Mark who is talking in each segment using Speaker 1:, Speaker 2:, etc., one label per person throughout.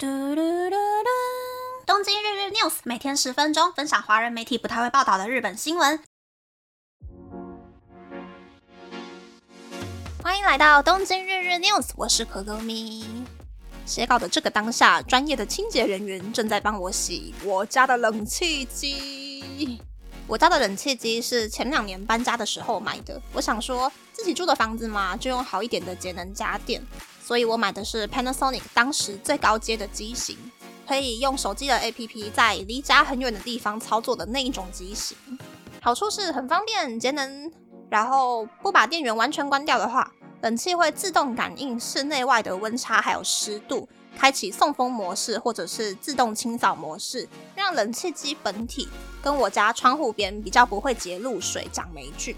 Speaker 1: 嘟嘟嘟嘟！东京日日 news 每天十分钟，分享华人媒体不太会报道的日本新闻。欢迎来到东京日日 news，我是可乐咪。写稿的这个当下，专业的清洁人员正在帮我洗我家的冷气机。我家的冷气机是前两年搬家的时候买的，我想说自己住的房子嘛，就用好一点的节能家电。所以我买的是 Panasonic 当时最高阶的机型，可以用手机的 APP 在离家很远的地方操作的那一种机型。好处是很方便、节能，然后不把电源完全关掉的话，冷气会自动感应室内外的温差还有湿度，开启送风模式或者是自动清扫模式，让冷气机本体跟我家窗户边比较不会结露水、长霉菌。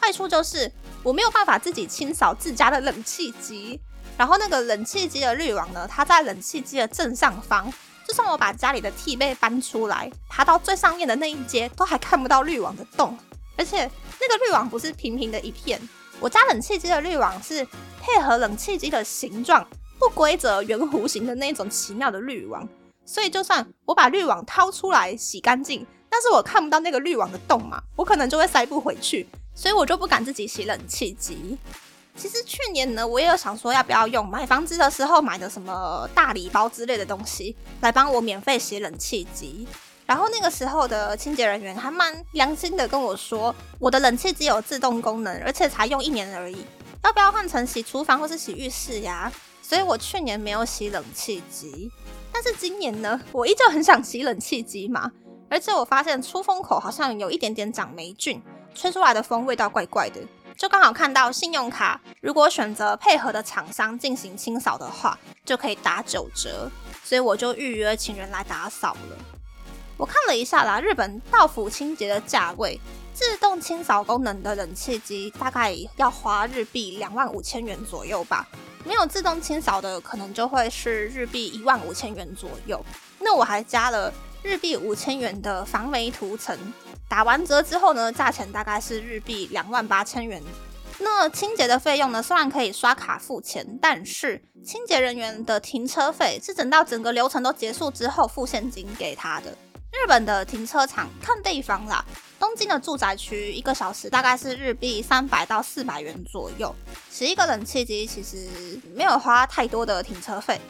Speaker 1: 坏处就是我没有办法自己清扫自家的冷气机。然后那个冷气机的滤网呢，它在冷气机的正上方。就算我把家里的屉被搬出来，爬到最上面的那一阶，都还看不到滤网的洞。而且那个滤网不是平平的一片，我家冷气机的滤网是配合冷气机的形状不规则圆弧形的那种奇妙的滤网。所以就算我把滤网掏出来洗干净，但是我看不到那个滤网的洞嘛，我可能就会塞不回去。所以我就不敢自己洗冷气机。其实去年呢，我也有想说要不要用买房子的时候买的什么大礼包之类的东西来帮我免费洗冷气机。然后那个时候的清洁人员还蛮良心的跟我说，我的冷气机有自动功能，而且才用一年而已，要不要换成洗厨房或是洗浴室呀？所以我去年没有洗冷气机。但是今年呢，我依旧很想洗冷气机嘛，而且我发现出风口好像有一点点长霉菌，吹出来的风味道怪怪的。就刚好看到信用卡，如果选择配合的厂商进行清扫的话，就可以打九折，所以我就预约请人来打扫了。我看了一下啦，日本道府清洁的价位，自动清扫功能的冷气机大概要花日币两万五千元左右吧，没有自动清扫的可能就会是日币一万五千元左右。那我还加了日币五千元的防霉涂层。打完折之后呢，价钱大概是日币两万八千元。那清洁的费用呢，虽然可以刷卡付钱，但是清洁人员的停车费是等到整个流程都结束之后付现金给他的。日本的停车场看地方啦，东京的住宅区一个小时大概是日币三百到四百元左右。洗一个冷气机其实没有花太多的停车费。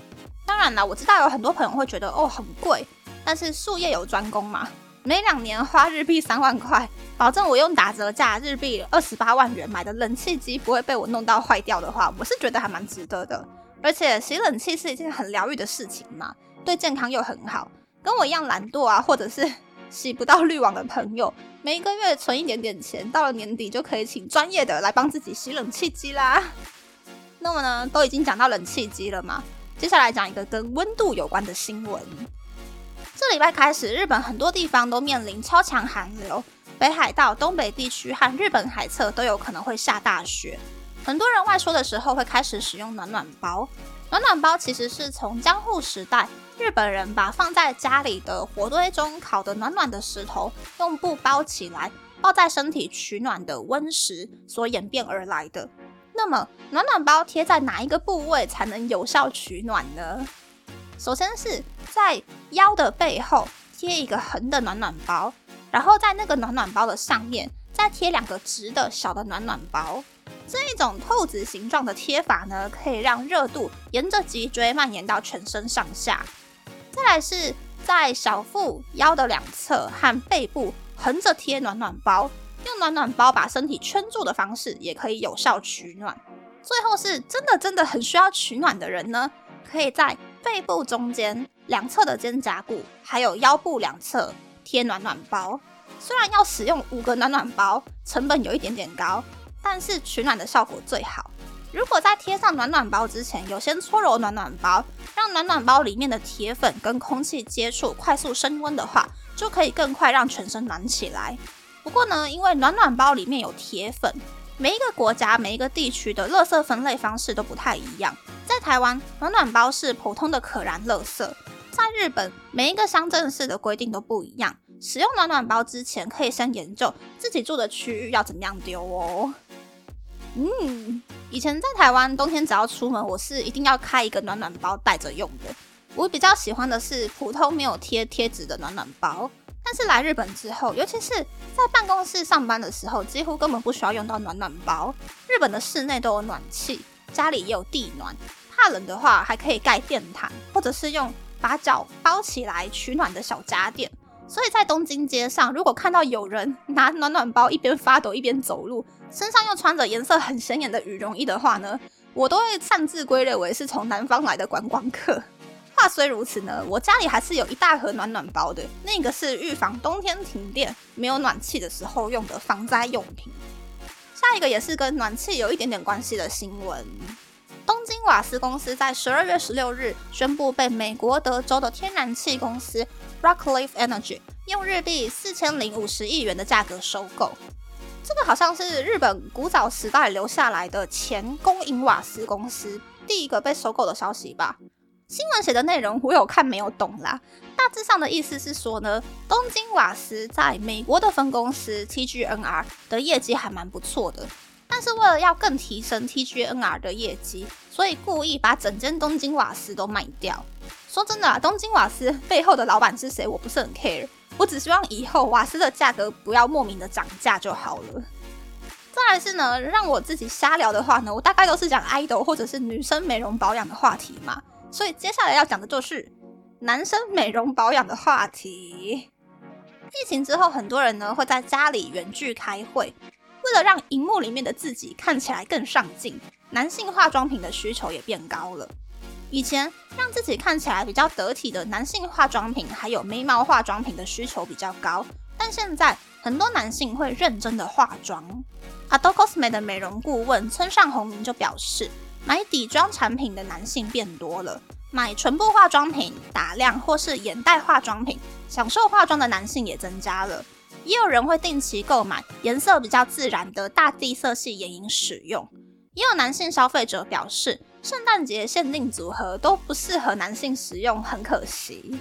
Speaker 1: 当然了，我知道有很多朋友会觉得哦很贵，但是术业有专攻嘛。每两年花日币三万块，保证我用打折价日币二十八万元买的冷气机不会被我弄到坏掉的话，我是觉得还蛮值得的。而且洗冷气是一件很疗愈的事情嘛，对健康又很好。跟我一样懒惰啊，或者是洗不到滤网的朋友，每一个月存一点点钱，到了年底就可以请专业的来帮自己洗冷气机啦。那么呢，都已经讲到冷气机了嘛，接下来讲一个跟温度有关的新闻。这礼拜开始，日本很多地方都面临超强寒流，北海道、东北地区和日本海侧都有可能会下大雪。很多人外出的时候会开始使用暖暖包。暖暖包其实是从江户时代日本人把放在家里的火堆中烤的暖暖的石头用布包起来，抱在身体取暖的温石所演变而来的。那么，暖暖包贴在哪一个部位才能有效取暖呢？首先是在腰的背后贴一个横的暖暖包，然后在那个暖暖包的上面再贴两个直的小的暖暖包。这一种透子形状的贴法呢，可以让热度沿着脊椎蔓延到全身上下。再来是在小腹、腰的两侧和背部横着贴暖暖包，用暖暖包把身体圈住的方式也可以有效取暖。最后是真的真的很需要取暖的人呢，可以在背部中间、两侧的肩胛骨，还有腰部两侧贴暖暖包。虽然要使用五个暖暖包，成本有一点点高，但是取暖的效果最好。如果在贴上暖暖包之前，有先搓揉暖暖包，让暖暖包里面的铁粉跟空气接触，快速升温的话，就可以更快让全身暖起来。不过呢，因为暖暖包里面有铁粉。每一个国家、每一个地区的垃圾分类方式都不太一样。在台湾，暖暖包是普通的可燃垃圾；在日本，每一个乡镇市的规定都不一样。使用暖暖包之前，可以先研究自己住的区域要怎么样丢哦。嗯，以前在台湾，冬天只要出门，我是一定要开一个暖暖包带着用的。我比较喜欢的是普通没有贴贴纸的暖暖包。但是来日本之后，尤其是在办公室上班的时候，几乎根本不需要用到暖暖包。日本的室内都有暖气，家里也有地暖。怕冷的话，还可以盖电毯，或者是用把脚包起来取暖的小家电。所以在东京街上，如果看到有人拿暖暖包一边发抖一边走路，身上又穿着颜色很显眼的羽绒衣的话呢，我都会擅自归类为是从南方来的观光客。话虽如此呢，我家里还是有一大盒暖暖包的，那个是预防冬天停电没有暖气的时候用的防灾用品。下一个也是跟暖气有一点点关系的新闻。东京瓦斯公司在十二月十六日宣布被美国德州的天然气公司 Rockleaf Energy 用日币四千零五十亿元的价格收购。这个好像是日本古早时代留下来的前公营瓦斯公司第一个被收购的消息吧。新闻写的内容我有看没有懂啦。大致上的意思是说呢，东京瓦斯在美国的分公司 TGNR 的业绩还蛮不错的。但是为了要更提升 TGNR 的业绩，所以故意把整间东京瓦斯都卖掉。说真的啊，东京瓦斯背后的老板是谁，我不是很 care。我只希望以后瓦斯的价格不要莫名的涨价就好了。再来是呢，让我自己瞎聊的话呢，我大概都是讲 idol 或者是女生美容保养的话题嘛。所以接下来要讲的就是男生美容保养的话题。疫情之后，很多人呢会在家里远距开会。为了让荧幕里面的自己看起来更上镜，男性化妆品的需求也变高了。以前让自己看起来比较得体的男性化妆品，还有眉毛化妆品的需求比较高，但现在很多男性会认真的化妆。Adocosme 的美容顾问村上宏明就表示，买底妆产品的男性变多了，买唇部化妆品、打亮或是眼袋化妆品，享受化妆的男性也增加了。也有人会定期购买颜色比较自然的大地色系眼影使用。也有男性消费者表示，圣诞节限定组合都不适合男性使用，很可惜。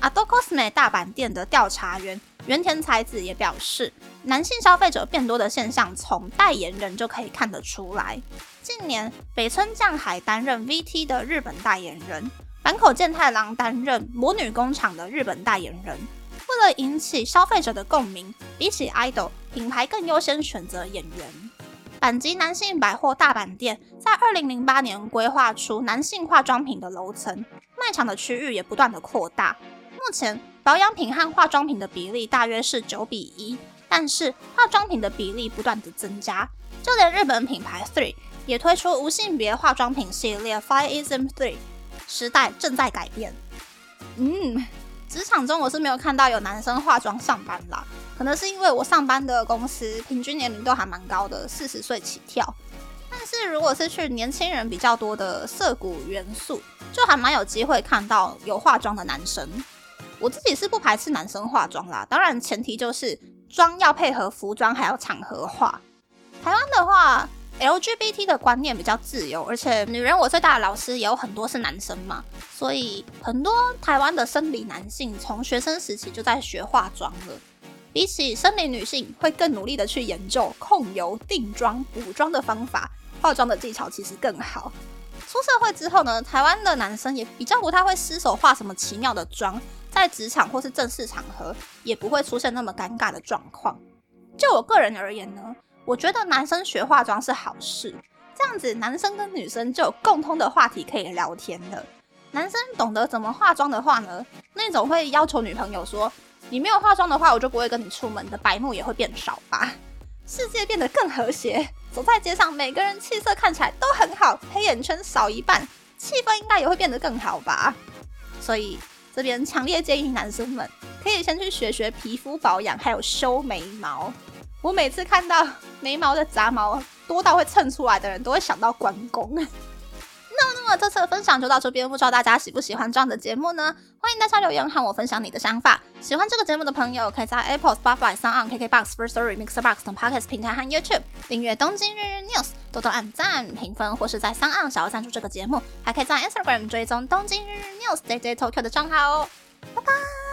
Speaker 1: Adocosme 大阪店的调查员原田才子也表示，男性消费者变多的现象从代言人就可以看得出来。近年，北村匠海担任 VT 的日本代言人，坂口健太郎担任魔女工厂的日本代言人。为了引起消费者的共鸣，比起 idol 品牌更优先选择演员。阪急男性百货大阪店在二零零八年规划出男性化妆品的楼层，卖场的区域也不断的扩大。目前保养品和化妆品的比例大约是九比一，但是化妆品的比例不断的增加。就连日本品牌 Three 也推出无性别化妆品系列 Fiveism Three，时代正在改变。嗯。职场中我是没有看到有男生化妆上班啦，可能是因为我上班的公司平均年龄都还蛮高的，四十岁起跳。但是如果是去年轻人比较多的涩谷元素，就还蛮有机会看到有化妆的男生。我自己是不排斥男生化妆啦，当然前提就是妆要配合服装，还要场合化。台湾的话。LGBT 的观念比较自由，而且女人我最大的老师也有很多是男生嘛，所以很多台湾的生理男性从学生时期就在学化妆了。比起生理女性，会更努力的去研究控油、定妆、补妆的方法，化妆的技巧其实更好。出社会之后呢，台湾的男生也比较不太会失手化什么奇妙的妆，在职场或是正式场合也不会出现那么尴尬的状况。就我个人而言呢。我觉得男生学化妆是好事，这样子男生跟女生就有共通的话题可以聊天了。男生懂得怎么化妆的话呢，那种会要求女朋友说你没有化妆的话，我就不会跟你出门的白目也会变少吧。世界变得更和谐，走在街上，每个人气色看起来都很好，黑眼圈少一半，气氛应该也会变得更好吧。所以这边强烈建议男生们可以先去学学皮肤保养，还有修眉毛。我每次看到眉毛的杂毛多到会蹭出来的人，都会想到关公。那么，那么这次的分享就到这边，不知道大家喜不喜欢这样的节目呢？欢迎大家留言和我分享你的想法。喜欢这个节目的朋友，可以在 Apple、Spotify、Sound、KKBox、First Story、Mixbox 等 Podcast 平台和 YouTube 订阅《东京日日 News》，多多按赞、评分，或是在 Sound 小额赞助这个节目，还可以在 Instagram 追踪《东京日日 News》Day Day Tokyo 的账号哦。拜拜。